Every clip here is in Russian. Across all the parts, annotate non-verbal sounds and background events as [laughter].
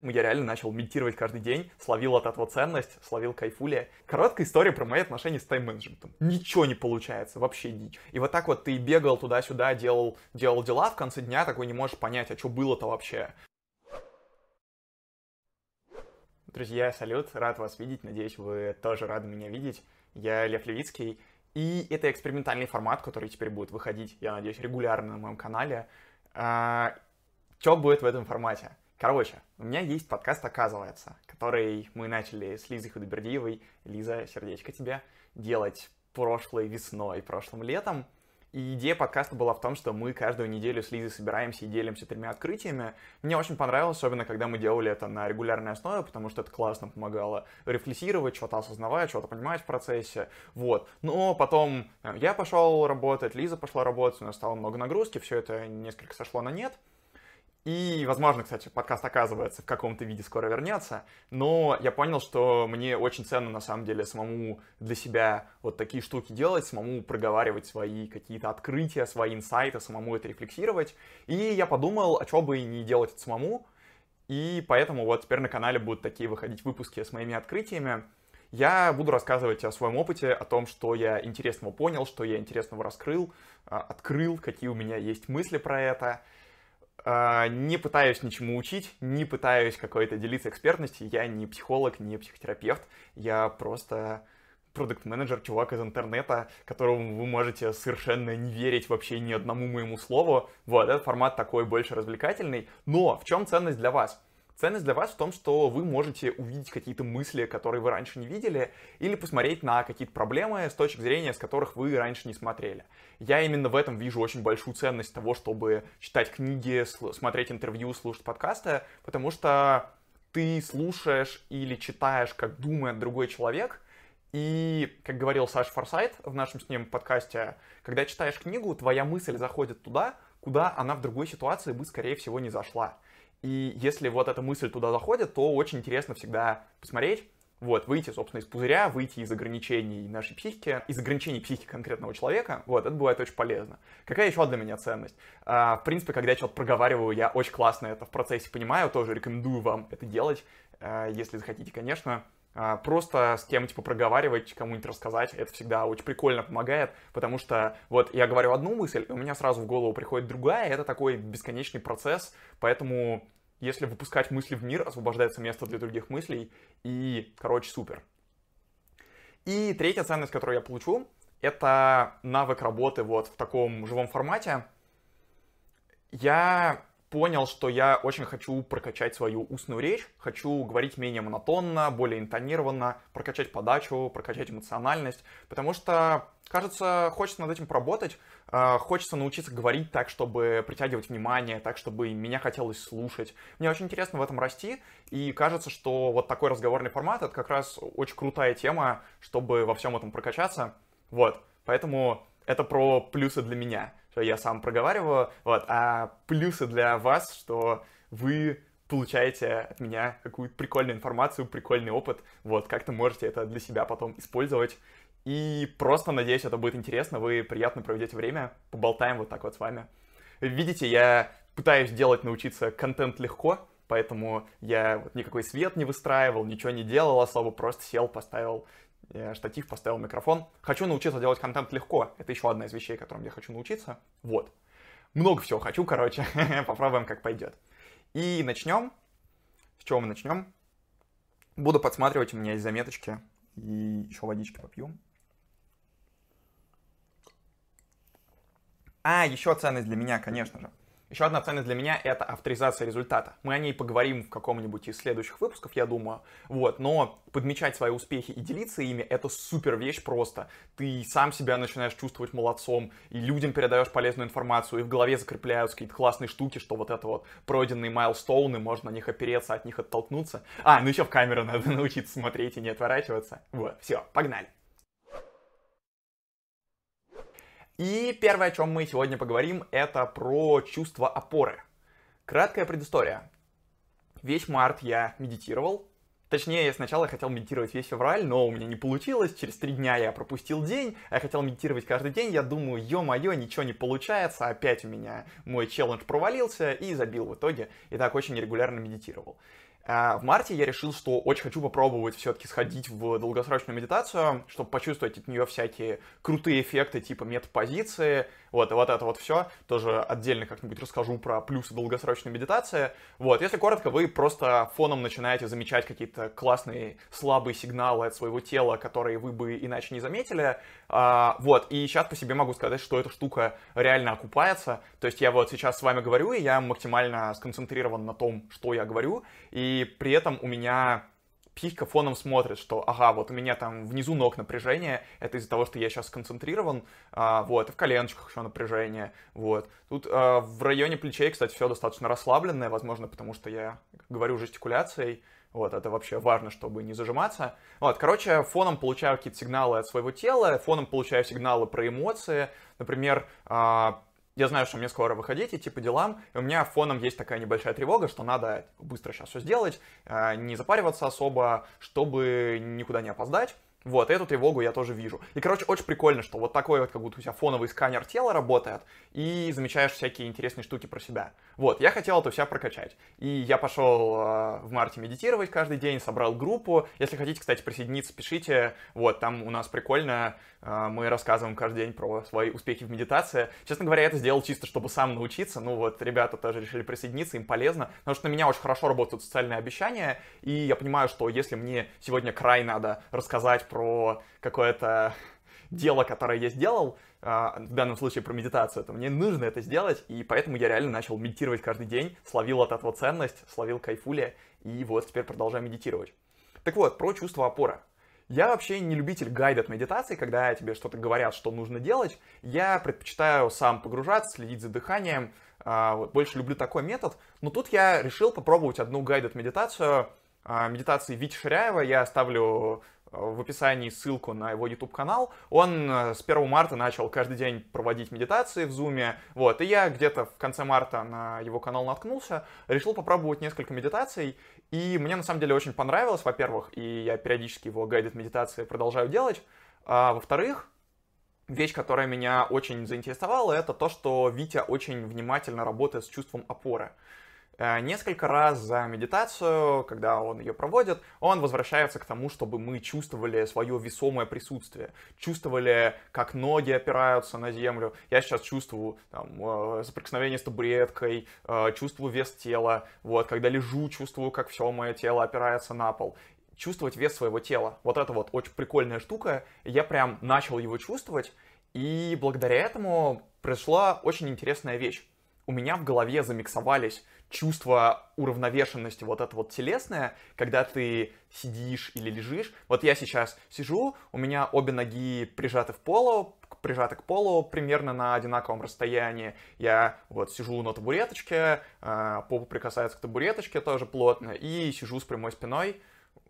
Я реально начал медитировать каждый день, словил от этого ценность, словил кайфулия. Короткая история про мои отношения с тайм-менеджментом. Ничего не получается, вообще дичь. И вот так вот ты бегал туда-сюда, делал, делал дела, в конце дня такой не можешь понять, а что было-то вообще. Друзья, салют, рад вас видеть, надеюсь, вы тоже рады меня видеть. Я Лев Левицкий, и это экспериментальный формат, который теперь будет выходить, я надеюсь, регулярно на моем канале. А, что будет в этом формате? Короче, у меня есть подкаст «Оказывается», который мы начали с Лизой Худобердиевой. Лиза, сердечко тебе, делать прошлой весной, прошлым летом. И идея подкаста была в том, что мы каждую неделю с Лизой собираемся и делимся тремя открытиями. Мне очень понравилось, особенно когда мы делали это на регулярной основе, потому что это классно помогало рефлексировать, что-то осознавать, что-то понимать в процессе. Вот. Но потом э, я пошел работать, Лиза пошла работать, у нас стало много нагрузки, все это несколько сошло на нет. И, возможно, кстати, подкаст, оказывается, в каком-то виде скоро вернется, но я понял, что мне очень ценно, на самом деле, самому для себя вот такие штуки делать, самому проговаривать свои какие-то открытия, свои инсайты, самому это рефлексировать. И я подумал, а что бы и не делать это самому, и поэтому вот теперь на канале будут такие выходить выпуски с моими открытиями. Я буду рассказывать о своем опыте, о том, что я интересного понял, что я интересного раскрыл, а, открыл, какие у меня есть мысли про это — не пытаюсь ничему учить, не пытаюсь какой-то делиться экспертностью. Я не психолог, не психотерапевт. Я просто продукт-менеджер, чувак из интернета, которому вы можете совершенно не верить вообще ни одному моему слову. Вот, этот формат такой больше развлекательный. Но в чем ценность для вас? Ценность для вас в том, что вы можете увидеть какие-то мысли, которые вы раньше не видели, или посмотреть на какие-то проблемы с точки зрения, с которых вы раньше не смотрели. Я именно в этом вижу очень большую ценность того, чтобы читать книги, смотреть интервью, слушать подкасты, потому что ты слушаешь или читаешь, как думает другой человек, и, как говорил Саша Форсайт в нашем с ним подкасте, когда читаешь книгу, твоя мысль заходит туда, куда она в другой ситуации бы, скорее всего, не зашла. И если вот эта мысль туда заходит, то очень интересно всегда посмотреть, вот, выйти, собственно, из пузыря, выйти из ограничений нашей психики, из ограничений психики конкретного человека, вот, это бывает очень полезно. Какая еще для меня ценность? А, в принципе, когда я что-то проговариваю, я очень классно это в процессе понимаю, тоже рекомендую вам это делать, а, если захотите, конечно. А, просто с кем типа проговаривать, кому-нибудь рассказать, это всегда очень прикольно помогает, потому что вот я говорю одну мысль, и у меня сразу в голову приходит другая, это такой бесконечный процесс, поэтому если выпускать мысли в мир, освобождается место для других мыслей, и, короче, супер. И третья ценность, которую я получу, это навык работы вот в таком живом формате. Я понял, что я очень хочу прокачать свою устную речь, хочу говорить менее монотонно, более интонированно, прокачать подачу, прокачать эмоциональность, потому что, кажется, хочется над этим поработать, а, хочется научиться говорить так, чтобы притягивать внимание, так, чтобы меня хотелось слушать. Мне очень интересно в этом расти, и кажется, что вот такой разговорный формат — это как раз очень крутая тема, чтобы во всем этом прокачаться. Вот, поэтому это про плюсы для меня я сам проговариваю, вот, а плюсы для вас, что вы получаете от меня какую-то прикольную информацию, прикольный опыт, вот, как-то можете это для себя потом использовать. И просто, надеюсь, это будет интересно, вы приятно проведете время, поболтаем вот так вот с вами. Видите, я пытаюсь делать, научиться контент легко, поэтому я никакой свет не выстраивал, ничего не делал особо, просто сел, поставил штатив, поставил микрофон. Хочу научиться делать контент легко. Это еще одна из вещей, которым я хочу научиться. Вот. Много всего хочу, короче. [laughs] Попробуем, как пойдет. И начнем. С чего мы начнем? Буду подсматривать, у меня есть заметочки. И еще водички попью. А, еще ценность для меня, конечно же. Еще одна ценность для меня — это авторизация результата. Мы о ней поговорим в каком-нибудь из следующих выпусков, я думаю. Вот, но подмечать свои успехи и делиться ими — это супер вещь просто. Ты сам себя начинаешь чувствовать молодцом, и людям передаешь полезную информацию, и в голове закрепляются какие-то классные штуки, что вот это вот пройденные майлстоуны, можно на них опереться, от них оттолкнуться. А, ну еще в камеру надо научиться смотреть и не отворачиваться. Вот, все, погнали. И первое, о чем мы сегодня поговорим, это про чувство опоры. Краткая предыстория. Весь март я медитировал. Точнее, я сначала хотел медитировать весь февраль, но у меня не получилось. Через три дня я пропустил день. А я хотел медитировать каждый день. Я думаю, ё-моё, ничего не получается. Опять у меня мой челлендж провалился и забил в итоге. И так очень нерегулярно медитировал. А в марте я решил, что очень хочу попробовать все-таки сходить в долгосрочную медитацию, чтобы почувствовать от нее всякие крутые эффекты типа метапозиции, вот, и вот это вот все. Тоже отдельно как-нибудь расскажу про плюсы долгосрочной медитации. Вот, если коротко, вы просто фоном начинаете замечать какие-то классные слабые сигналы от своего тела, которые вы бы иначе не заметили. А, вот, и сейчас по себе могу сказать, что эта штука реально окупается. То есть я вот сейчас с вами говорю, и я максимально сконцентрирован на том, что я говорю, и при этом у меня психика фоном смотрит, что, ага, вот у меня там внизу ног напряжение, это из-за того, что я сейчас сконцентрирован, а, вот, и в коленочках еще напряжение, вот. Тут а, в районе плечей, кстати, все достаточно расслабленное, возможно, потому что я говорю жестикуляцией, вот, это вообще важно, чтобы не зажиматься. Вот, короче, фоном получаю какие-то сигналы от своего тела, фоном получаю сигналы про эмоции. Например, а, я знаю, что мне скоро выходить, идти по делам, и у меня фоном есть такая небольшая тревога, что надо быстро сейчас все сделать, а, не запариваться особо, чтобы никуда не опоздать. Вот, эту тревогу я тоже вижу. И, короче, очень прикольно, что вот такой вот, как будто у тебя фоновый сканер тела работает, и замечаешь всякие интересные штуки про себя. Вот, я хотел это все прокачать. И я пошел э, в марте медитировать каждый день, собрал группу. Если хотите, кстати, присоединиться, пишите. Вот, там у нас прикольно, мы рассказываем каждый день про свои успехи в медитации. Честно говоря, я это сделал чисто, чтобы сам научиться. Ну вот, ребята тоже решили присоединиться, им полезно. Потому что на меня очень хорошо работают социальные обещания, и я понимаю, что если мне сегодня край надо рассказать про про какое-то дело, которое я сделал, а, в данном случае про медитацию, то мне нужно это сделать, и поэтому я реально начал медитировать каждый день, словил от этого ценность, словил кайфули, и вот теперь продолжаю медитировать. Так вот, про чувство опоры. Я вообще не любитель гайдов медитации, когда тебе что-то говорят, что нужно делать. Я предпочитаю сам погружаться, следить за дыханием. А, больше люблю такой метод. Но тут я решил попробовать одну гайдед медитацию, а, медитации Вити Ширяева. Я оставлю в описании ссылку на его YouTube канал. Он э, с 1 марта начал каждый день проводить медитации в Zoom. Вот, и я где-то в конце марта на его канал наткнулся, решил попробовать несколько медитаций. И мне на самом деле очень понравилось, во-первых, и я периодически его гайдит медитации продолжаю делать. А, во-вторых, вещь, которая меня очень заинтересовала, это то, что Витя очень внимательно работает с чувством опоры. Э, несколько раз за медитацию, когда он ее проводит, он возвращается к тому, чтобы мы чувствовали свое весомое присутствие, чувствовали, как ноги опираются на землю. Я сейчас чувствую там, э, соприкосновение с табуреткой, э, чувствую вес тела. Вот, когда лежу, чувствую, как все мое тело опирается на пол чувствовать вес своего тела. Вот это вот очень прикольная штука. Я прям начал его чувствовать, и благодаря этому произошла очень интересная вещь. У меня в голове замиксовались чувство уравновешенности, вот это вот телесное, когда ты сидишь или лежишь. Вот я сейчас сижу, у меня обе ноги прижаты в полу, прижаты к полу примерно на одинаковом расстоянии. Я вот сижу на табуреточке, а, попа прикасается к табуреточке тоже плотно, и сижу с прямой спиной,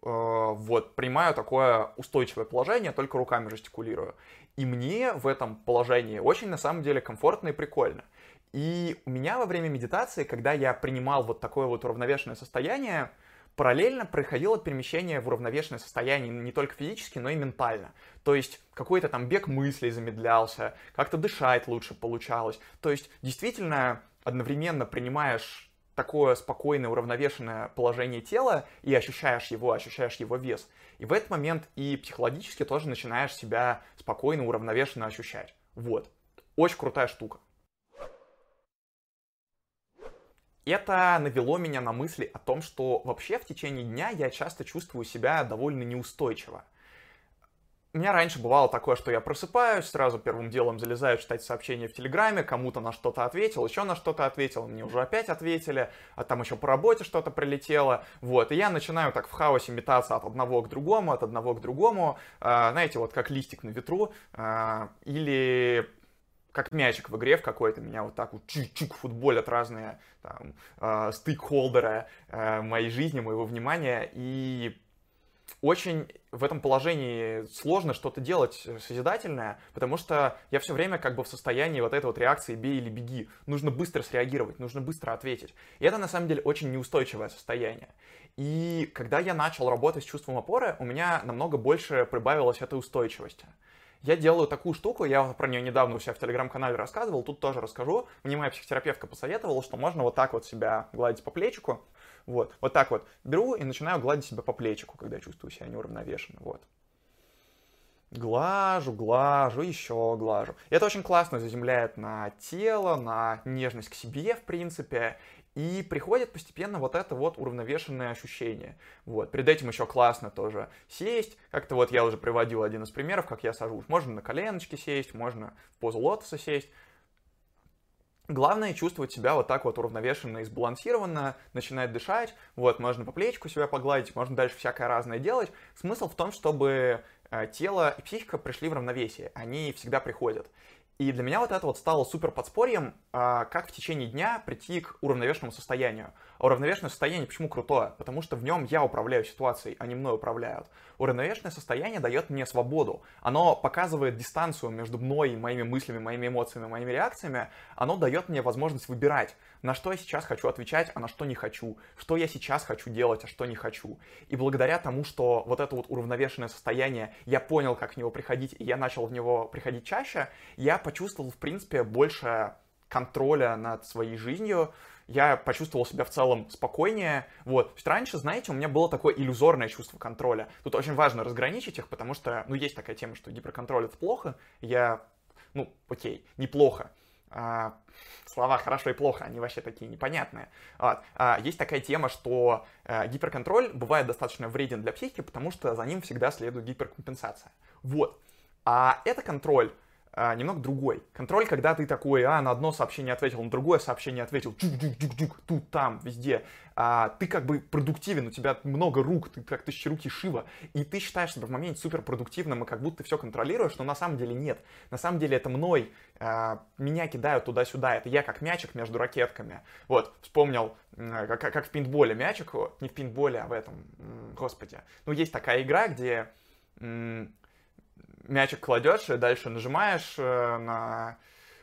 а, вот, принимаю такое устойчивое положение, только руками жестикулирую. И мне в этом положении очень, на самом деле, комфортно и прикольно. И у меня во время медитации, когда я принимал вот такое вот уравновешенное состояние, параллельно происходило перемещение в уравновешенное состояние не только физически, но и ментально. То есть какой-то там бег мыслей замедлялся, как-то дышать лучше получалось. То есть действительно одновременно принимаешь такое спокойное, уравновешенное положение тела и ощущаешь его, ощущаешь его вес. И в этот момент и психологически тоже начинаешь себя спокойно, уравновешенно ощущать. Вот. Очень крутая штука. Это навело меня на мысли о том, что вообще в течение дня я часто чувствую себя довольно неустойчиво. У меня раньше бывало такое, что я просыпаюсь, сразу первым делом залезаю читать сообщения в Телеграме, кому-то на что-то ответил, еще на что-то ответил, мне уже опять ответили, а там еще по работе что-то прилетело, вот, и я начинаю так в хаосе метаться от одного к другому, от одного к другому, а, знаете, вот как листик на ветру, а, или как мячик в игре в какой-то, меня вот так вот чик-чик футболят разные там, э, стейкхолдеры э, моей жизни, моего внимания, и очень в этом положении сложно что-то делать созидательное, потому что я все время как бы в состоянии вот этой вот реакции «бей или беги». Нужно быстро среагировать, нужно быстро ответить. И это на самом деле очень неустойчивое состояние. И когда я начал работать с чувством опоры, у меня намного больше прибавилось этой устойчивости. Я делаю такую штуку, я про нее недавно у себя в телеграм-канале рассказывал, тут тоже расскажу. Мне моя психотерапевтка посоветовала, что можно вот так вот себя гладить по плечику, Вот, вот так вот беру и начинаю гладить себя по плечику, когда чувствую себя неуравновешенно, вот. Глажу, глажу, еще глажу. Это очень классно заземляет на тело, на нежность к себе, в принципе. И приходит постепенно вот это вот уравновешенное ощущение. Вот. Перед этим еще классно тоже сесть. Как-то вот я уже приводил один из примеров, как я сажусь. Можно на коленочки сесть, можно в позу лотоса сесть. Главное чувствовать себя вот так вот уравновешенно и сбалансированно, начинать дышать, вот, можно по плечику себя погладить, можно дальше всякое разное делать. Смысл в том, чтобы э, тело и психика пришли в равновесие, они всегда приходят. И для меня вот это вот стало супер подспорьем, а, как в течение дня прийти к уравновешенному состоянию. А уравновешенное состояние почему крутое? Потому что в нем я управляю ситуацией, а не мной управляют. Уравновешенное состояние дает мне свободу. Оно показывает дистанцию между мной, моими мыслями, моими эмоциями, моими реакциями. Оно дает мне возможность выбирать, на что я сейчас хочу отвечать, а на что не хочу. Что я сейчас хочу делать, а что не хочу. И благодаря тому, что вот это вот уравновешенное состояние, я понял, как в него приходить, и я начал в него приходить чаще, я почувствовал, в принципе, больше контроля над своей жизнью, я почувствовал себя в целом спокойнее. Вот. Есть раньше, знаете, у меня было такое иллюзорное чувство контроля. Тут очень важно разграничить их, потому что, ну, есть такая тема, что гиперконтроль это плохо. Я, ну, окей, неплохо. А, слова хорошо и плохо, они вообще такие непонятные. Вот. А, есть такая тема, что а, гиперконтроль бывает достаточно вреден для психики, потому что за ним всегда следует гиперкомпенсация. Вот. А это контроль а, немного другой. Контроль, когда ты такой, а, на одно сообщение ответил, на другое сообщение ответил, чук-чук-чук-чук, тут, там, везде. А, ты как бы продуктивен, у тебя много рук, ты как руки Шива, и ты считаешь себя в моменте супер продуктивным, и как будто ты все контролируешь, но на самом деле нет. На самом деле это мной, а, меня кидают туда-сюда, это я как мячик между ракетками. Вот, вспомнил, как, как в пинтболе мячик, не в пинтболе, а в этом, господи. Ну, есть такая игра, где мячик кладешь и дальше нажимаешь э, на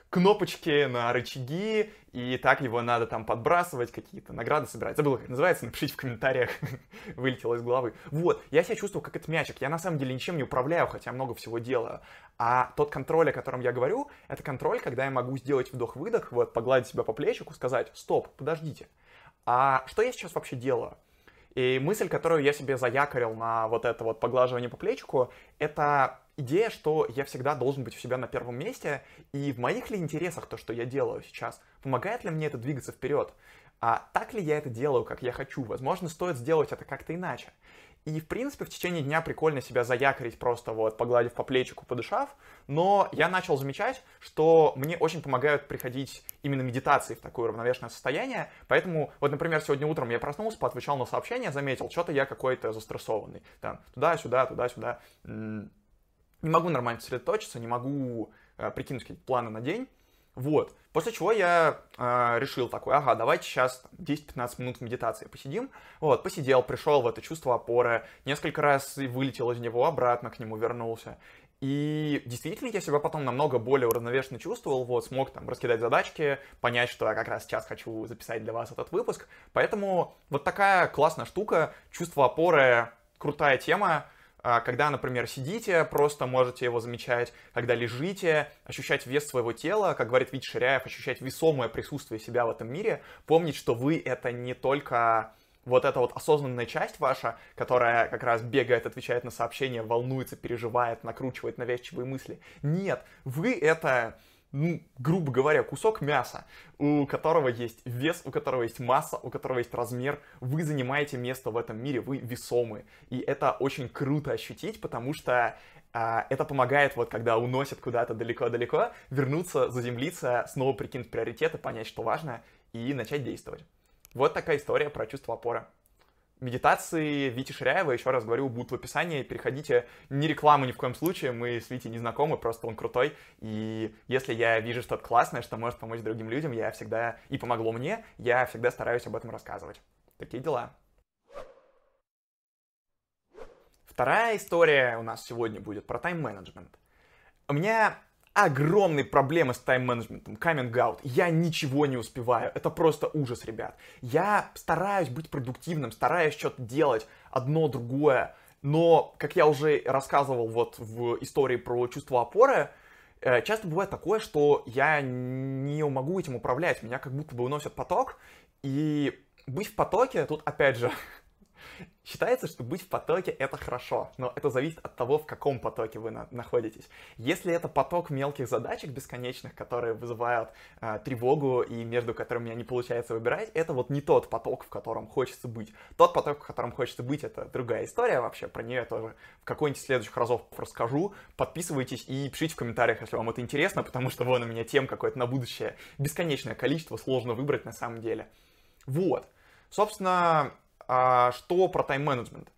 кнопочки, на рычаги, и так его надо там подбрасывать, какие-то награды собирать. Забыл, как называется, напишите в комментариях, [laughs] вылетело из головы. Вот, я себя чувствую как этот мячик, я на самом деле ничем не управляю, хотя много всего делаю. А тот контроль, о котором я говорю, это контроль, когда я могу сделать вдох-выдох, вот, погладить себя по плечику, сказать, стоп, подождите, а что я сейчас вообще делаю? И мысль, которую я себе заякорил на вот это вот поглаживание по плечику, это идея, что я всегда должен быть у себя на первом месте, и в моих ли интересах то, что я делаю сейчас, помогает ли мне это двигаться вперед, а так ли я это делаю, как я хочу, возможно, стоит сделать это как-то иначе. И, в принципе, в течение дня прикольно себя заякорить, просто вот погладив по плечику, подышав. Но я начал замечать, что мне очень помогают приходить именно медитации в такое равновешенное состояние. Поэтому, вот, например, сегодня утром я проснулся, поотвечал на сообщение, заметил, что-то я какой-то застрессованный. Там, туда-сюда, туда-сюда не могу нормально сосредоточиться, не могу э, прикинуть какие-то планы на день. Вот. После чего я э, решил такой, ага, давайте сейчас 10-15 минут медитации посидим. Вот, посидел, пришел в это чувство опоры, несколько раз вылетел из него, обратно к нему вернулся. И действительно я себя потом намного более уравновешенно чувствовал, вот, смог там раскидать задачки, понять, что я как раз сейчас хочу записать для вас этот выпуск. Поэтому вот такая классная штука, чувство опоры, крутая тема, когда, например, сидите, просто можете его замечать. Когда лежите, ощущать вес своего тела, как говорит Вить Ширяев, ощущать весомое присутствие себя в этом мире. Помнить, что вы — это не только вот эта вот осознанная часть ваша, которая как раз бегает, отвечает на сообщения, волнуется, переживает, накручивает навязчивые мысли. Нет, вы — это грубо говоря, кусок мяса, у которого есть вес, у которого есть масса, у которого есть размер. Вы занимаете место в этом мире, вы весомы. И это очень круто ощутить, потому что а, это помогает, вот когда уносят куда-то далеко-далеко, вернуться, заземлиться, снова прикинуть приоритеты, понять, что важно, и начать действовать. Вот такая история про чувство опоры. Медитации Вити Ширяева, еще раз говорю, будут в описании. Переходите. Не рекламу ни в коем случае. Мы с Витей не знакомы, просто он крутой. И если я вижу что-то классное, что может помочь другим людям, я всегда, и помогло мне, я всегда стараюсь об этом рассказывать. Такие дела. Вторая история у нас сегодня будет про тайм-менеджмент. У меня огромные проблемы с тайм-менеджментом, каминг-аут. Я ничего не успеваю. Это просто ужас, ребят. Я стараюсь быть продуктивным, стараюсь что-то делать, одно, другое. Но, как я уже рассказывал вот в истории про чувство опоры, э, часто бывает такое, что я не могу этим управлять. Меня как будто бы уносят поток, и быть в потоке, тут опять же, [laughs] Считается, что быть в потоке — это хорошо, но это зависит от того, в каком потоке вы на находитесь. Если это поток мелких задачек бесконечных, которые вызывают э, тревогу и между которыми не получается выбирать, это вот не тот поток, в котором хочется быть. Тот поток, в котором хочется быть, это другая история вообще, про нее я тоже в какой-нибудь следующих разов расскажу. Подписывайтесь и пишите в комментариях, если вам это интересно, потому что вон у меня тем какое-то на будущее бесконечное количество, сложно выбрать на самом деле. Вот. Собственно, а, что про тайм-менеджмент?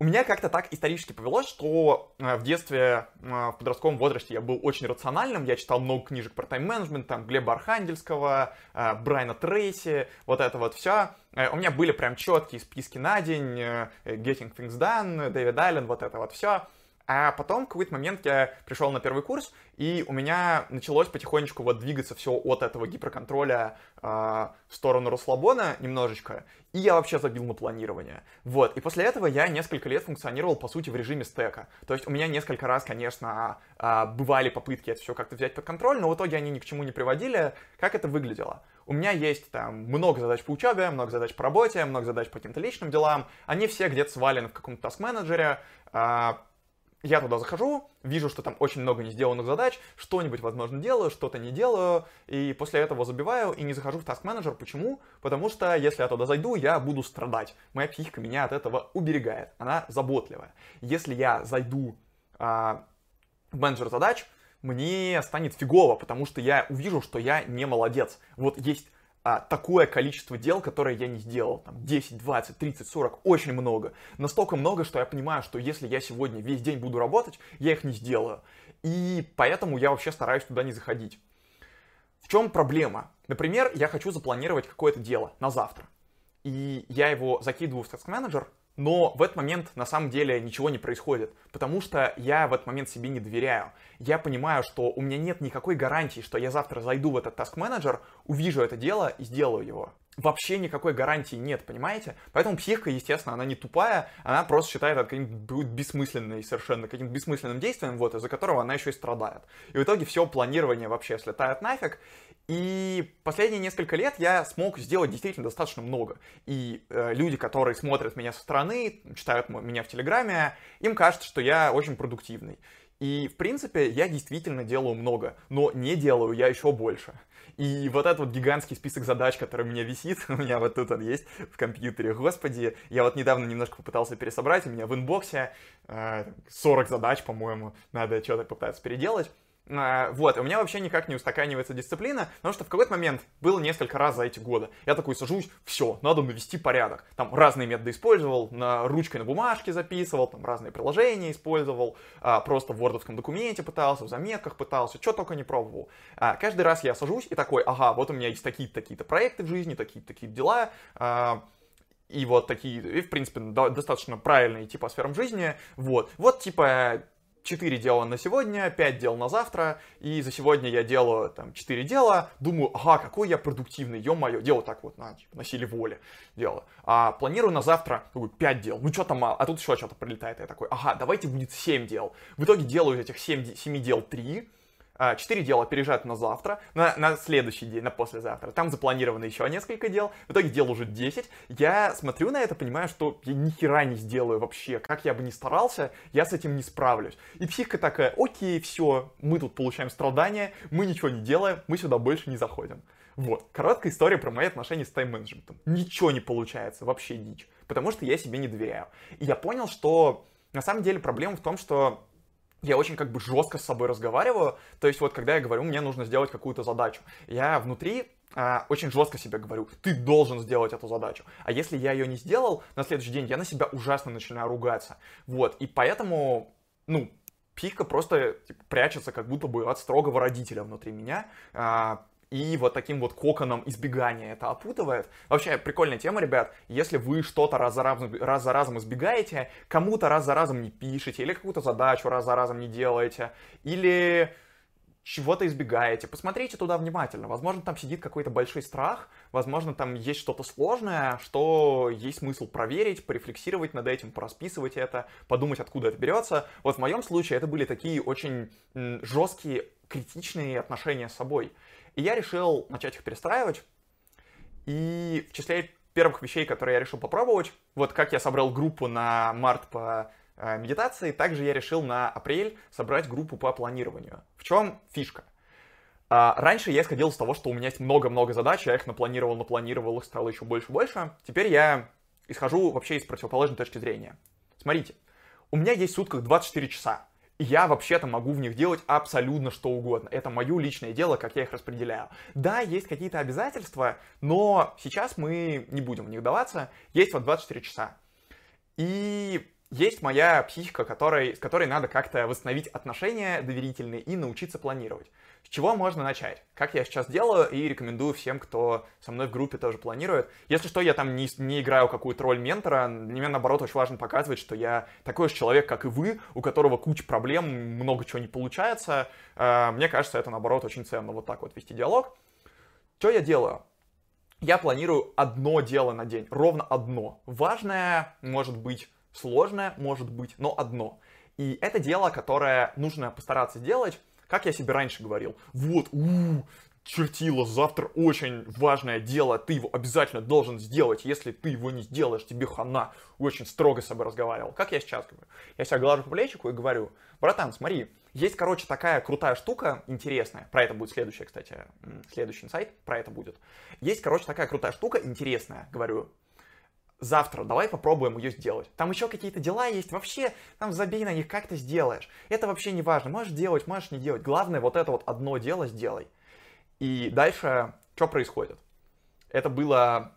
У меня как-то так исторически повелось, что э, в детстве, э, в подростковом возрасте я был очень рациональным, я читал много книжек про тайм-менеджмент, там Глеба Архангельского, э, Брайана Трейси, вот это вот все. У меня были прям четкие списки на день, Getting Things Done, Дэвид Аллен, вот это вот все. А потом в какой-то момент я пришел на первый курс, и у меня началось потихонечку вот двигаться все от этого гиперконтроля э, в сторону расслабона немножечко, и я вообще забил на планирование. Вот, и после этого я несколько лет функционировал, по сути, в режиме стека. То есть у меня несколько раз, конечно, э, бывали попытки это все как-то взять под контроль, но в итоге они ни к чему не приводили. Как это выглядело? У меня есть там много задач по учебе, много задач по работе, много задач по каким-то личным делам. Они все где-то свалены в каком-то таск-менеджере. Э, я туда захожу, вижу, что там очень много не сделанных задач, что-нибудь, возможно, делаю, что-то не делаю, и после этого забиваю и не захожу в Task Manager. Почему? Потому что если я туда зайду, я буду страдать. Моя психика меня от этого уберегает, она заботливая. Если я зайду а, в менеджер задач, мне станет фигово, потому что я увижу, что я не молодец. Вот есть а, такое количество дел, которые я не сделал. Там 10, 20, 30, 40, очень много. Настолько много, что я понимаю, что если я сегодня весь день буду работать, я их не сделаю. И поэтому я вообще стараюсь туда не заходить. В чем проблема? Например, я хочу запланировать какое-то дело на завтра. И я его закидываю в Task Manager, но в этот момент на самом деле ничего не происходит, потому что я в этот момент себе не доверяю. Я понимаю, что у меня нет никакой гарантии, что я завтра зайду в этот task менеджер, увижу это дело и сделаю его. Вообще никакой гарантии нет, понимаете? Поэтому психика, естественно, она не тупая, она просто считает это каким-то бессмысленным, совершенно каким-то бессмысленным действием, вот, из-за которого она еще и страдает. И в итоге все планирование вообще слетает нафиг, и последние несколько лет я смог сделать действительно достаточно много. И э, люди, которые смотрят меня со стороны, читают меня в Телеграме, им кажется, что я очень продуктивный. И, в принципе, я действительно делаю много, но не делаю я еще больше. И вот этот вот гигантский список задач, который у меня висит, [laughs] у меня вот тут он есть в компьютере, господи, я вот недавно немножко попытался пересобрать, у меня в инбоксе э, 40 задач, по-моему, надо что-то попытаться переделать. А, вот, у меня вообще никак не устаканивается дисциплина, потому что в какой-то момент было несколько раз за эти годы. Я такой сажусь, все, надо навести порядок. Там разные методы использовал, на ручкой на бумажке записывал, там разные приложения использовал, а, просто в вордовском документе пытался, в заметках пытался, что только не пробовал. А, каждый раз я сажусь и такой, ага, вот у меня есть такие-то такие-то проекты в жизни, такие-то такие дела, и вот такие, и, в принципе, достаточно правильные типа сферам жизни, вот. Вот, типа, 4 дела на сегодня, 5 дел на завтра, и за сегодня я делаю там 4 дела, думаю, ага, какой я продуктивный, ё-моё, делаю так вот на, типа, на силе воли делаю. А планирую на завтра, думаю, 5 дел, ну что там, а тут еще что-то прилетает, я такой, ага, давайте будет 7 дел. В итоге делаю из этих 7, 7 дел 3, а, четыре дела переезжают на завтра, на, на следующий день, на послезавтра. Там запланировано еще несколько дел. В итоге дел уже 10. Я смотрю на это, понимаю, что я ни хера не сделаю вообще. Как я бы ни старался, я с этим не справлюсь. И психика такая, окей, все, мы тут получаем страдания, мы ничего не делаем, мы сюда больше не заходим. Вот, короткая история про мои отношения с тайм-менеджментом. Ничего не получается, вообще дичь. Потому что я себе не доверяю. И я понял, что на самом деле проблема в том, что я очень как бы жестко с собой разговариваю. То есть вот когда я говорю, мне нужно сделать какую-то задачу, я внутри а, очень жестко себе говорю, ты должен сделать эту задачу. А если я ее не сделал, на следующий день я на себя ужасно начинаю ругаться. Вот, и поэтому, ну, пика просто типа, прячется как будто бы от строгого родителя внутри меня. А, и вот таким вот коконом избегания это опутывает. Вообще, прикольная тема, ребят. Если вы что-то раз за разом, раз за разом избегаете, кому-то раз за разом не пишете, или какую-то задачу раз за разом не делаете, или чего-то избегаете, посмотрите туда внимательно. Возможно, там сидит какой-то большой страх, возможно, там есть что-то сложное, что есть смысл проверить, порефлексировать над этим, порасписывать это, подумать, откуда это берется. Вот в моем случае это были такие очень жесткие, критичные отношения с собой. И я решил начать их перестраивать. И в числе первых вещей, которые я решил попробовать, вот как я собрал группу на март по э, медитации, также я решил на апрель собрать группу по планированию. В чем фишка? А, раньше я исходил из того, что у меня есть много-много задач, я их напланировал, напланировал, их стало еще больше-больше. Теперь я исхожу вообще из противоположной точки зрения. Смотрите, у меня есть в сутках 24 часа. Я вообще-то могу в них делать абсолютно что угодно. Это мое личное дело, как я их распределяю. Да, есть какие-то обязательства, но сейчас мы не будем в них даваться. Есть вот 24 часа. И есть моя психика, которой, с которой надо как-то восстановить отношения доверительные и научиться планировать. С чего можно начать? Как я сейчас делаю и рекомендую всем, кто со мной в группе тоже планирует. Если что, я там не, не играю какую-то роль ментора, мне наоборот очень важно показывать, что я такой же человек, как и вы, у которого куча проблем, много чего не получается. А, мне кажется, это наоборот очень ценно, вот так вот вести диалог. Что я делаю? Я планирую одно дело на день, ровно одно. Важное, может быть, сложное, может быть, но одно. И это дело, которое нужно постараться сделать, как я себе раньше говорил. Вот, у, чертила, завтра очень важное дело, ты его обязательно должен сделать, если ты его не сделаешь, тебе хана. Очень строго с собой разговаривал. Как я сейчас говорю? Я себя глажу по плечику и говорю, братан, смотри, есть, короче, такая крутая штука, интересная, про это будет следующий, кстати, следующий инсайт, про это будет. Есть, короче, такая крутая штука, интересная, говорю, завтра, давай попробуем ее сделать. Там еще какие-то дела есть, вообще, там забей на них, как ты сделаешь. Это вообще не важно, можешь делать, можешь не делать. Главное, вот это вот одно дело сделай. И дальше, что происходит? Это было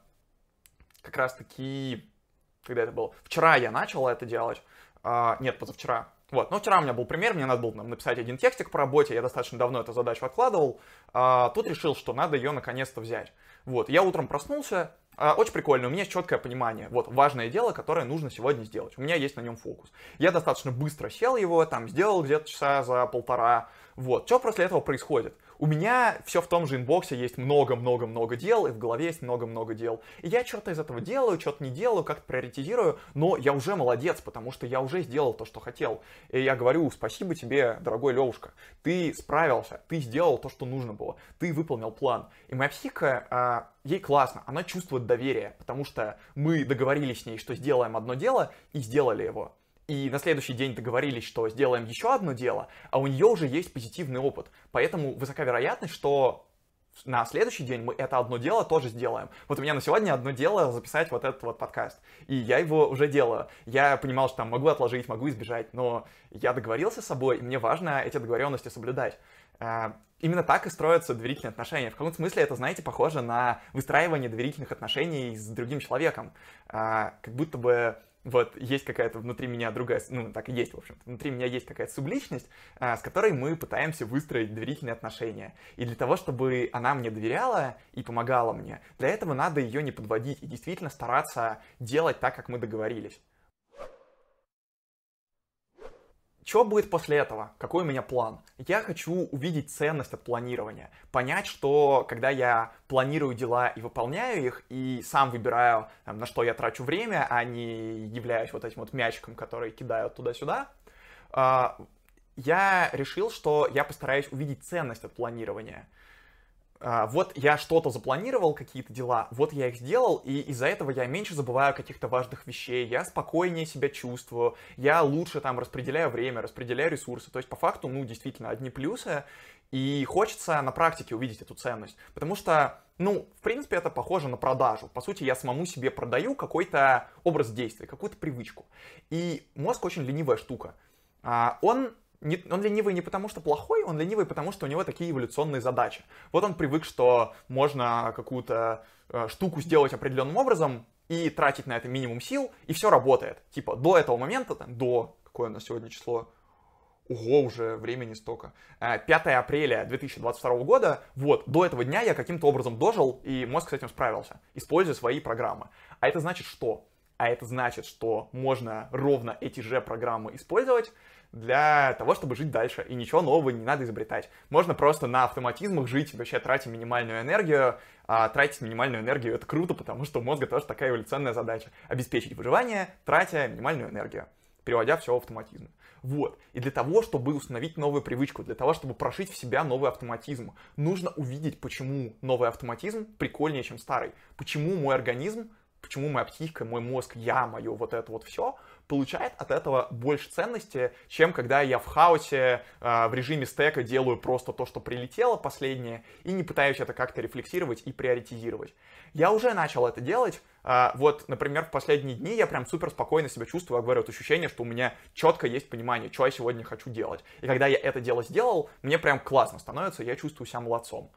как раз таки, когда это было? Вчера я начал это делать, а, нет, позавчера. Вот, но вчера у меня был пример, мне надо было написать один текстик по работе, я достаточно давно эту задачу откладывал, а, тут решил, что надо ее наконец-то взять. Вот, я утром проснулся, очень прикольно, у меня есть четкое понимание, вот, важное дело, которое нужно сегодня сделать, у меня есть на нем фокус. Я достаточно быстро сел его, там, сделал где-то часа за полтора, вот, что после этого происходит? У меня все в том же инбоксе есть много-много-много дел, и в голове есть много-много дел. И я что-то из этого делаю, что-то не делаю, как-то приоритизирую, но я уже молодец, потому что я уже сделал то, что хотел. И я говорю, спасибо тебе, дорогой Левушка, ты справился, ты сделал то, что нужно было, ты выполнил план. И моя психика, а, ей классно, она чувствует доверие, потому что мы договорились с ней, что сделаем одно дело, и сделали его и на следующий день договорились, что сделаем еще одно дело, а у нее уже есть позитивный опыт. Поэтому высока вероятность, что на следующий день мы это одно дело тоже сделаем. Вот у меня на сегодня одно дело записать вот этот вот подкаст. И я его уже делаю. Я понимал, что там могу отложить, могу избежать, но я договорился с собой, и мне важно эти договоренности соблюдать. А, именно так и строятся доверительные отношения. В каком-то смысле это, знаете, похоже на выстраивание доверительных отношений с другим человеком. А, как будто бы вот есть какая-то внутри меня другая, ну, так и есть, в общем-то, внутри меня есть какая-то субличность, а, с которой мы пытаемся выстроить доверительные отношения. И для того, чтобы она мне доверяла и помогала мне, для этого надо ее не подводить и действительно стараться делать так, как мы договорились. Что будет после этого? Какой у меня план? Я хочу увидеть ценность от планирования. Понять, что когда я планирую дела и выполняю их, и сам выбираю, там, на что я трачу время, а не являюсь вот этим вот мячиком, который кидают туда-сюда, а, я решил, что я постараюсь увидеть ценность от планирования. А, вот я что-то запланировал, какие-то дела, вот я их сделал, и из-за этого я меньше забываю каких-то важных вещей, я спокойнее себя чувствую, я лучше там распределяю время, распределяю ресурсы. То есть по факту, ну, действительно, одни плюсы, и хочется на практике увидеть эту ценность. Потому что, ну, в принципе, это похоже на продажу. По сути, я самому себе продаю какой-то образ действия, какую-то привычку. И мозг очень ленивая штука. А, он он ленивый не потому, что плохой, он ленивый потому, что у него такие эволюционные задачи. Вот он привык, что можно какую-то э, штуку сделать определенным образом и тратить на это минимум сил, и все работает. Типа до этого момента, там, до, какое у нас сегодня число, Ого, уже времени столько. 5 э, апреля 2022 года, вот, до этого дня я каким-то образом дожил, и мозг с этим справился, используя свои программы. А это значит что? А это значит, что можно ровно эти же программы использовать для того, чтобы жить дальше, и ничего нового не надо изобретать. Можно просто на автоматизмах жить, вообще тратить минимальную энергию, а тратить минимальную энергию это круто, потому что у мозга тоже такая эволюционная задача. Обеспечить выживание, тратя минимальную энергию, переводя все в автоматизм. Вот. И для того, чтобы установить новую привычку, для того, чтобы прошить в себя новый автоматизм, нужно увидеть, почему новый автоматизм прикольнее, чем старый. Почему мой организм почему моя психика, мой мозг, я, мое вот это вот все получает от этого больше ценности, чем когда я в хаосе, э, в режиме стека делаю просто то, что прилетело последнее, и не пытаюсь это как-то рефлексировать и приоритизировать. Я уже начал это делать, э, вот, например, в последние дни я прям супер спокойно себя чувствую, я говорю, вот ощущение, что у меня четко есть понимание, что я сегодня хочу делать. И когда я это дело сделал, мне прям классно становится, я чувствую себя молодцом.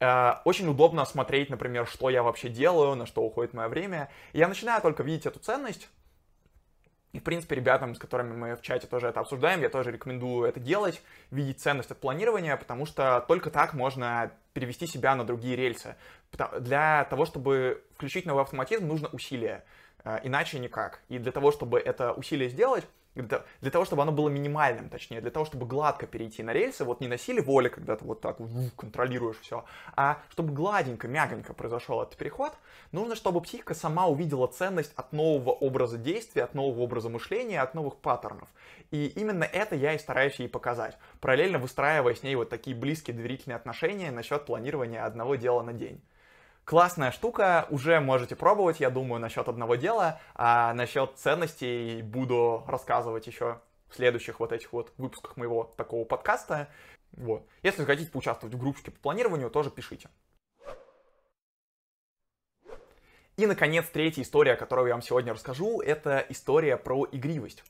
Э, очень удобно смотреть, например, что я вообще делаю, на что уходит мое время. Я начинаю только видеть эту ценность, и, в принципе, ребятам, с которыми мы в чате тоже это обсуждаем, я тоже рекомендую это делать, видеть ценность от планирования, потому что только так можно перевести себя на другие рельсы. Для того, чтобы включить новый автоматизм, нужно усилие, э, иначе никак. И для того, чтобы это усилие сделать, для, того, чтобы оно было минимальным, точнее, для того, чтобы гладко перейти на рельсы, вот не на силе воли, когда ты вот так контролируешь все, а чтобы гладенько, мягонько произошел этот переход, нужно, чтобы психика сама увидела ценность от нового образа действия, от нового образа мышления, от новых паттернов. И именно это я и стараюсь ей показать, параллельно выстраивая с ней вот такие близкие доверительные отношения насчет планирования одного дела на день. Классная штука, уже можете пробовать, я думаю, насчет одного дела, а насчет ценностей буду рассказывать еще в следующих вот этих вот выпусках моего такого подкаста. Вот. Если хотите поучаствовать в группке по планированию, тоже пишите. И, наконец, третья история, которую я вам сегодня расскажу, это история про игривость.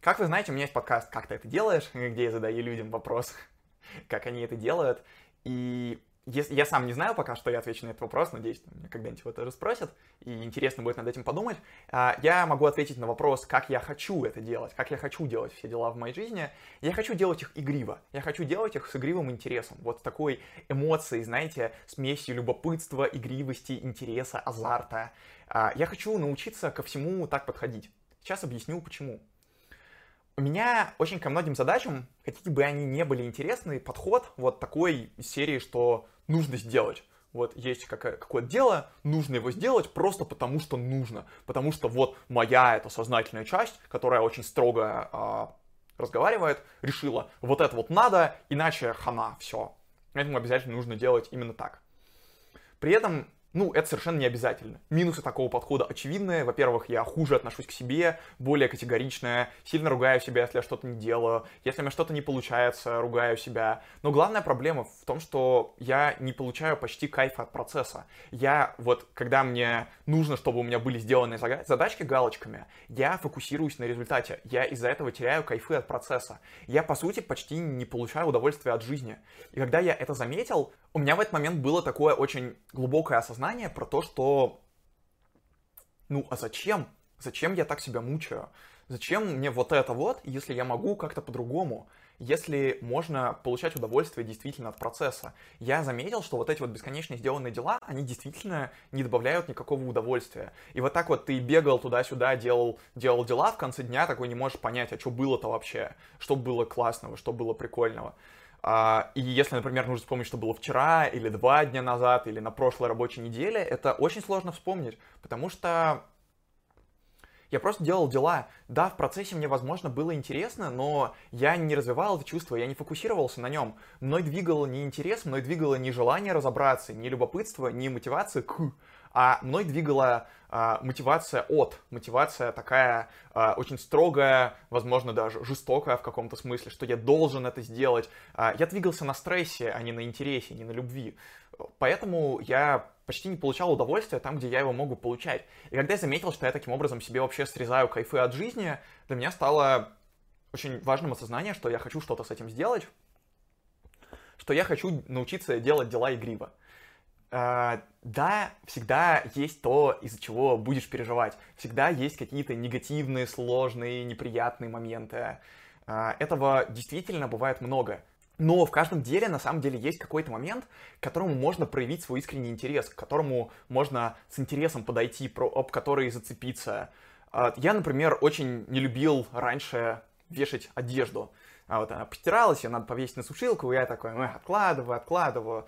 Как вы знаете, у меня есть подкаст «Как ты это делаешь?», [laughs] где я задаю людям вопрос, [laughs] как они это делают. И я сам не знаю пока, что я отвечу на этот вопрос, надеюсь, меня когда-нибудь его тоже спросят, и интересно будет над этим подумать. А, я могу ответить на вопрос, как я хочу это делать, как я хочу делать все дела в моей жизни. Я хочу делать их игриво, я хочу делать их с игривым интересом, вот с такой эмоцией, знаете, смесью любопытства, игривости, интереса, азарта. А, я хочу научиться ко всему так подходить. Сейчас объясню, почему. У меня очень ко многим задачам, какие бы они не были интересны, подход вот такой серии, что нужно сделать. Вот есть какое-то дело, нужно его сделать просто потому, что нужно. Потому что вот моя эта сознательная часть, которая очень строго э, разговаривает, решила, вот это вот надо, иначе хана, все. Поэтому обязательно нужно делать именно так. При этом ну, это совершенно не обязательно. Минусы такого подхода очевидные. Во-первых, я хуже отношусь к себе, более категоричная, сильно ругаю себя, если я что-то не делаю. Если у меня что-то не получается, ругаю себя. Но главная проблема в том, что я не получаю почти кайфа от процесса. Я вот, когда мне нужно, чтобы у меня были сделаны задачки галочками, я фокусируюсь на результате. Я из-за этого теряю кайфы от процесса. Я, по сути, почти не получаю удовольствия от жизни. И когда я это заметил, у меня в этот момент было такое очень глубокое осознание про то, что ну а зачем? Зачем я так себя мучаю? Зачем мне вот это вот, если я могу как-то по-другому? Если можно получать удовольствие действительно от процесса. Я заметил, что вот эти вот бесконечно сделанные дела, они действительно не добавляют никакого удовольствия. И вот так вот ты бегал туда-сюда, делал, делал дела, в конце дня такой не можешь понять, а что было-то вообще? Что было классного, что было прикольного? А, и если, например, нужно вспомнить, что было вчера, или два дня назад, или на прошлой рабочей неделе, это очень сложно вспомнить, потому что я просто делал дела. Да, в процессе мне, возможно, было интересно, но я не развивал это чувство, я не фокусировался на нем. Мной двигало не интерес, мной двигало не желание разобраться, не любопытство, не мотивация к, а мной двигала а, мотивация от, мотивация такая а, очень строгая, возможно, даже жестокая в каком-то смысле, что я должен это сделать. А, я двигался на стрессе, а не на интересе, не на любви. Поэтому я почти не получал удовольствия там, где я его могу получать. И когда я заметил, что я таким образом себе вообще срезаю кайфы от жизни, для меня стало очень важным осознание, что я хочу что-то с этим сделать, что я хочу научиться делать дела игриво. Uh, да, всегда есть то, из-за чего будешь переживать. Всегда есть какие-то негативные, сложные, неприятные моменты. Uh, этого действительно бывает много. Но в каждом деле на самом деле есть какой-то момент, к которому можно проявить свой искренний интерес, к которому можно с интересом подойти, об который зацепиться. Uh, я, например, очень не любил раньше вешать одежду. А вот она постиралась, ее надо повесить на сушилку, и я такой, откладываю, откладываю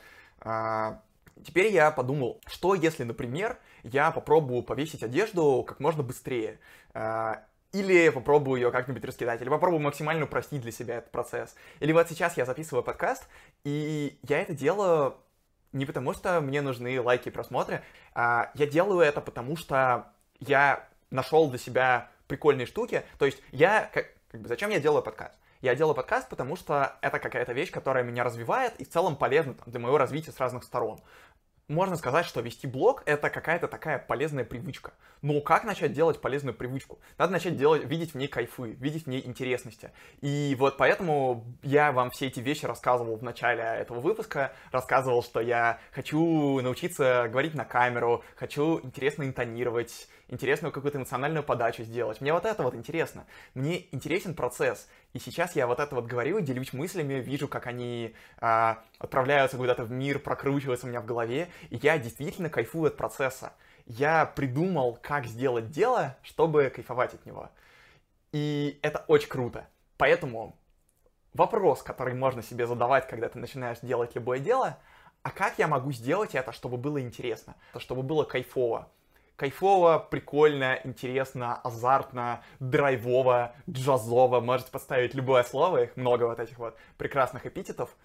теперь я подумал, что если, например, я попробую повесить одежду как можно быстрее, а, или попробую ее как-нибудь раскидать, или попробую максимально упростить для себя этот процесс. Или вот сейчас я записываю подкаст, и я это делаю не потому, что мне нужны лайки и просмотры, а я делаю это потому, что я нашел для себя прикольные штуки. То есть я, как, как бы, зачем я делаю подкаст? Я делаю подкаст, потому что это какая-то вещь, которая меня развивает и в целом полезна для моего развития с разных сторон можно сказать, что вести блог — это какая-то такая полезная привычка. Но как начать делать полезную привычку? Надо начать делать, видеть в ней кайфы, видеть в ней интересности. И вот поэтому я вам все эти вещи рассказывал в начале этого выпуска, рассказывал, что я хочу научиться говорить на камеру, хочу интересно интонировать, интересную какую-то эмоциональную подачу сделать. Мне вот это вот интересно. Мне интересен процесс. И сейчас я вот это вот говорю, делюсь мыслями, вижу, как они а, отправляются куда-то в мир, прокручиваются у меня в голове, и я действительно кайфую от процесса. Я придумал, как сделать дело, чтобы кайфовать от него. И это очень круто. Поэтому вопрос, который можно себе задавать, когда ты начинаешь делать любое дело, а как я могу сделать это, чтобы было интересно, чтобы было кайфово? Кайфово, прикольно, интересно, азартно, драйвово, джазово. Можете поставить любое слово, их много вот этих вот прекрасных эпитетов.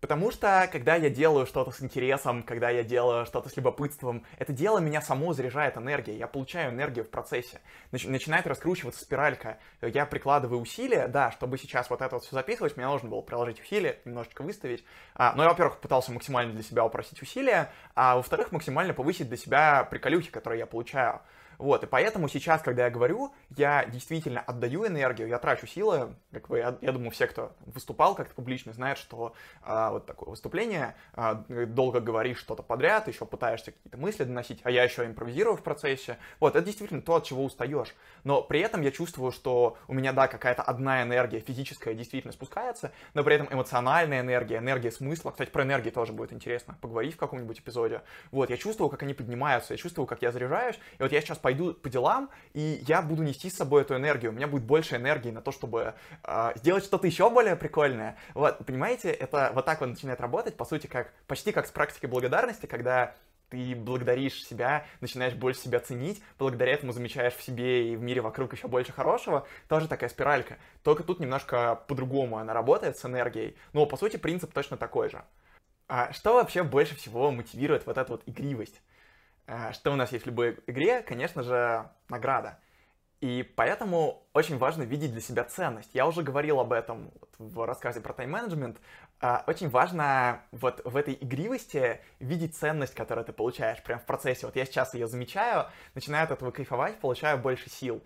Потому что, когда я делаю что-то с интересом, когда я делаю что-то с любопытством, это дело меня само заряжает энергией, я получаю энергию в процессе. Нач- начинает раскручиваться спиралька. Я прикладываю усилия, да, чтобы сейчас вот это вот все записывать, мне нужно было приложить усилия, немножечко выставить. А, но я, во-первых, пытался максимально для себя упростить усилия, а во-вторых, максимально повысить для себя приколюхи, которые я получаю. Вот, и поэтому сейчас, когда я говорю, я действительно отдаю энергию, я трачу силы, как вы, я, думаю, все, кто выступал как-то публично, знают, что а, вот такое выступление, а, долго говоришь что-то подряд, еще пытаешься какие-то мысли доносить, а я еще импровизирую в процессе. Вот, это действительно то, от чего устаешь. Но при этом я чувствую, что у меня, да, какая-то одна энергия физическая действительно спускается, но при этом эмоциональная энергия, энергия смысла, кстати, про энергию тоже будет интересно поговорить в каком-нибудь эпизоде. Вот, я чувствую, как они поднимаются, я чувствую, как я заряжаюсь, и вот я сейчас пойду по делам, и я буду нести с собой эту энергию. У меня будет больше энергии на то, чтобы э, сделать что-то еще более прикольное. Вот, понимаете, это вот так вот начинает работать, по сути, как почти как с практикой благодарности, когда ты благодаришь себя, начинаешь больше себя ценить, благодаря этому замечаешь в себе и в мире вокруг еще больше хорошего, тоже такая спиралька. Только тут немножко по-другому она работает с энергией, но по сути принцип точно такой же. А что вообще больше всего мотивирует вот эту вот игривость? Э, что у нас есть в любой игре, конечно же, награда. И поэтому очень важно видеть для себя ценность. Я уже говорил об этом в рассказе про тайм-менеджмент. Э, очень важно вот в этой игривости видеть ценность, которую ты получаешь прямо в процессе. Вот я сейчас ее замечаю, начинаю от этого кайфовать, получаю больше сил.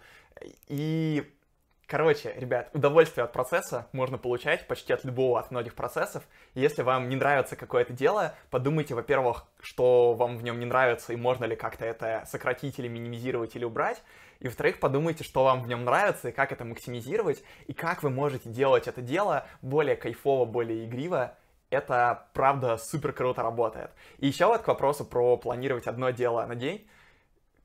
И Короче, ребят, удовольствие от процесса можно получать почти от любого, от многих процессов. если вам не нравится какое-то дело, подумайте, во-первых, что вам в нем не нравится и можно ли как-то это сократить или минимизировать или убрать. И во-вторых, подумайте, что вам в нем нравится и как это максимизировать, и как вы можете делать это дело более кайфово, более игриво. Это, правда, супер круто работает. И еще вот к вопросу про планировать одно дело на день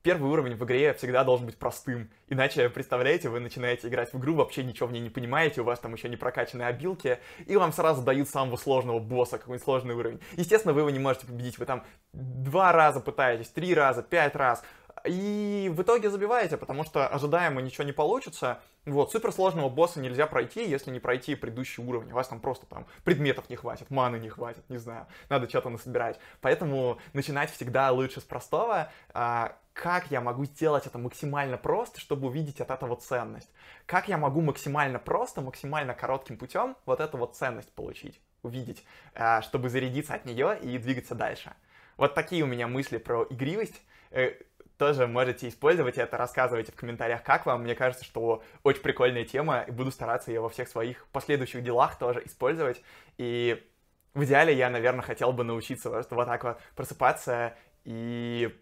первый уровень в игре всегда должен быть простым. Иначе, представляете, вы начинаете играть в игру, вообще ничего в ней не понимаете, у вас там еще не прокачанные обилки, и вам сразу дают самого сложного босса, какой-нибудь сложный уровень. Естественно, вы его не можете победить, вы там два раза пытаетесь, три раза, пять раз, и в итоге забиваете, потому что ожидаемо ничего не получится. Вот, суперсложного босса нельзя пройти, если не пройти предыдущий уровень. У вас там просто там предметов не хватит, маны не хватит, не знаю. Надо что-то насобирать. Поэтому начинать всегда лучше с простого. А, как я могу сделать это максимально просто, чтобы увидеть от этого ценность? Как я могу максимально просто, максимально коротким путем вот эту вот ценность получить, увидеть, а, чтобы зарядиться от нее и двигаться дальше? Вот такие у меня мысли про игривость э, тоже можете использовать это, рассказывайте в комментариях, как вам. Мне кажется, что очень прикольная тема, и буду стараться ее во всех своих последующих делах тоже использовать. И в идеале я, наверное, хотел бы научиться вот так вот просыпаться и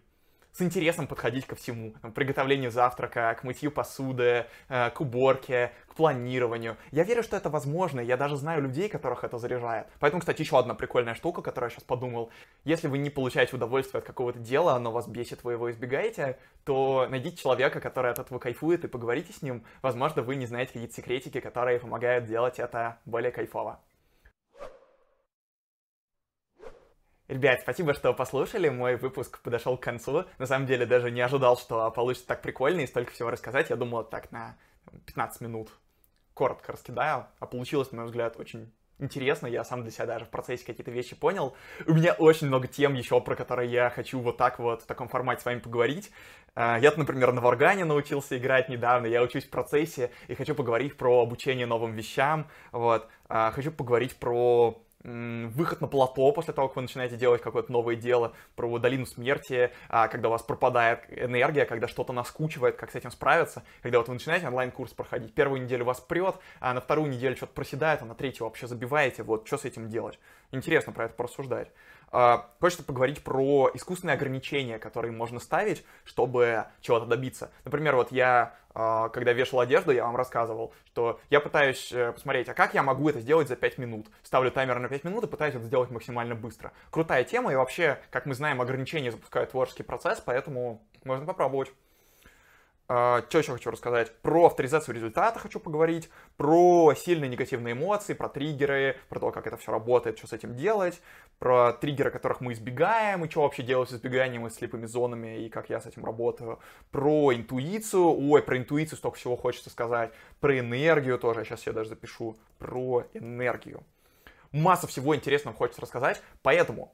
с интересом подходить ко всему. К приготовлению завтрака, к мытью посуды, э, к уборке, к планированию. Я верю, что это возможно, я даже знаю людей, которых это заряжает. Поэтому, кстати, еще одна прикольная штука, которую я сейчас подумал. Если вы не получаете удовольствие от какого-то дела, оно вас бесит, вы его избегаете, то найдите человека, который от этого кайфует, и поговорите с ним. Возможно, вы не знаете какие-то секретики, которые помогают делать это более кайфово. Ребят, спасибо, что послушали. Мой выпуск подошел к концу. На самом деле даже не ожидал, что получится так прикольно и столько всего рассказать. Я думал так на 15 минут коротко раскидаю, а получилось, на мой взгляд, очень интересно, я сам для себя даже в процессе какие-то вещи понял. У меня очень много тем еще, про которые я хочу вот так вот в таком формате с вами поговорить. А, я, например, на Варгане научился играть недавно, я учусь в процессе и хочу поговорить про обучение новым вещам, вот. А, хочу поговорить про выход на плато после того, как вы начинаете делать какое-то новое дело, про долину смерти, а, когда у вас пропадает энергия, когда что-то наскучивает, как с этим справиться, когда вот вы начинаете онлайн-курс проходить, первую неделю вас прет, а на вторую неделю что-то проседает, а на третью вообще забиваете, вот, что с этим делать? Интересно про это порассуждать. А, хочется поговорить про искусственные ограничения, которые можно ставить, чтобы чего-то добиться. Например, вот я, а, когда вешал одежду, я вам рассказывал, что я пытаюсь э, посмотреть, а как я могу это сделать за 5 минут. Ставлю таймер на 5 минут и пытаюсь это сделать максимально быстро. Крутая тема, и вообще, как мы знаем, ограничения запускают творческий процесс, поэтому можно попробовать. Uh, что еще хочу рассказать? Про авторизацию результата хочу поговорить, про сильные негативные эмоции, про триггеры, про то, как это все работает, что с этим делать, про триггеры, которых мы избегаем, и что вообще делать с избеганием и слепыми зонами, и как я с этим работаю, про интуицию, ой, про интуицию столько всего хочется сказать, про энергию тоже, я сейчас себе даже запишу, про энергию. Масса всего интересного хочется рассказать, поэтому а,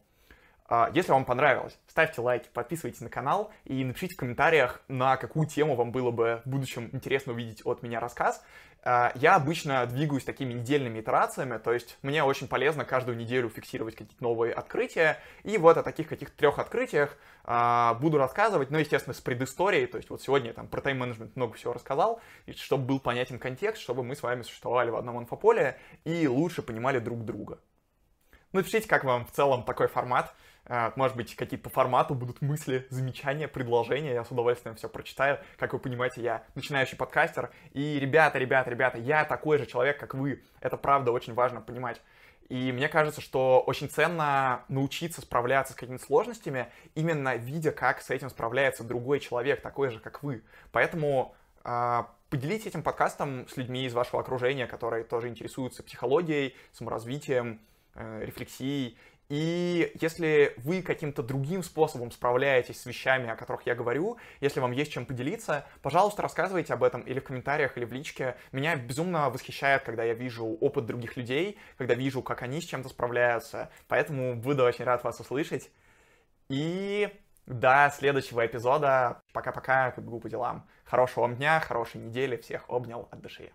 если вам понравилось, ставьте лайки, подписывайтесь на канал и напишите в комментариях, на какую тему вам было бы в будущем интересно увидеть от меня рассказ. А, я обычно двигаюсь такими недельными итерациями, то есть мне очень полезно каждую неделю фиксировать какие-то новые открытия, и вот о таких каких-то трех открытиях а, буду рассказывать, ну, естественно, с предысторией, то есть вот сегодня я там про тайм-менеджмент много всего рассказал, чтобы был понятен контекст, чтобы мы с вами существовали в одном инфополе и лучше понимали друг друга. Напишите, как вам в целом такой формат. А, может быть, какие-то по формату будут мысли, замечания, предложения. Я с удовольствием все прочитаю. Как вы понимаете, я начинающий подкастер. И, ребята, ребята, ребята, я такой же человек, как вы. Это правда очень важно понимать. И мне кажется, что очень ценно научиться справляться с какими-то сложностями, именно видя, как с этим справляется другой человек, такой же, как вы. Поэтому э, поделитесь этим подкастом с людьми из вашего окружения, которые тоже интересуются психологией, саморазвитием, э, рефлексией. И если вы каким-то другим способом справляетесь с вещами, о которых я говорю, если вам есть чем поделиться, пожалуйста, рассказывайте об этом или в комментариях, или в личке. Меня безумно восхищает, когда я вижу опыт других людей, когда вижу, как они с чем-то справляются. Поэтому буду очень рад вас услышать. И до следующего эпизода. Пока-пока, побегу по делам. Хорошего вам дня, хорошей недели. Всех обнял от души.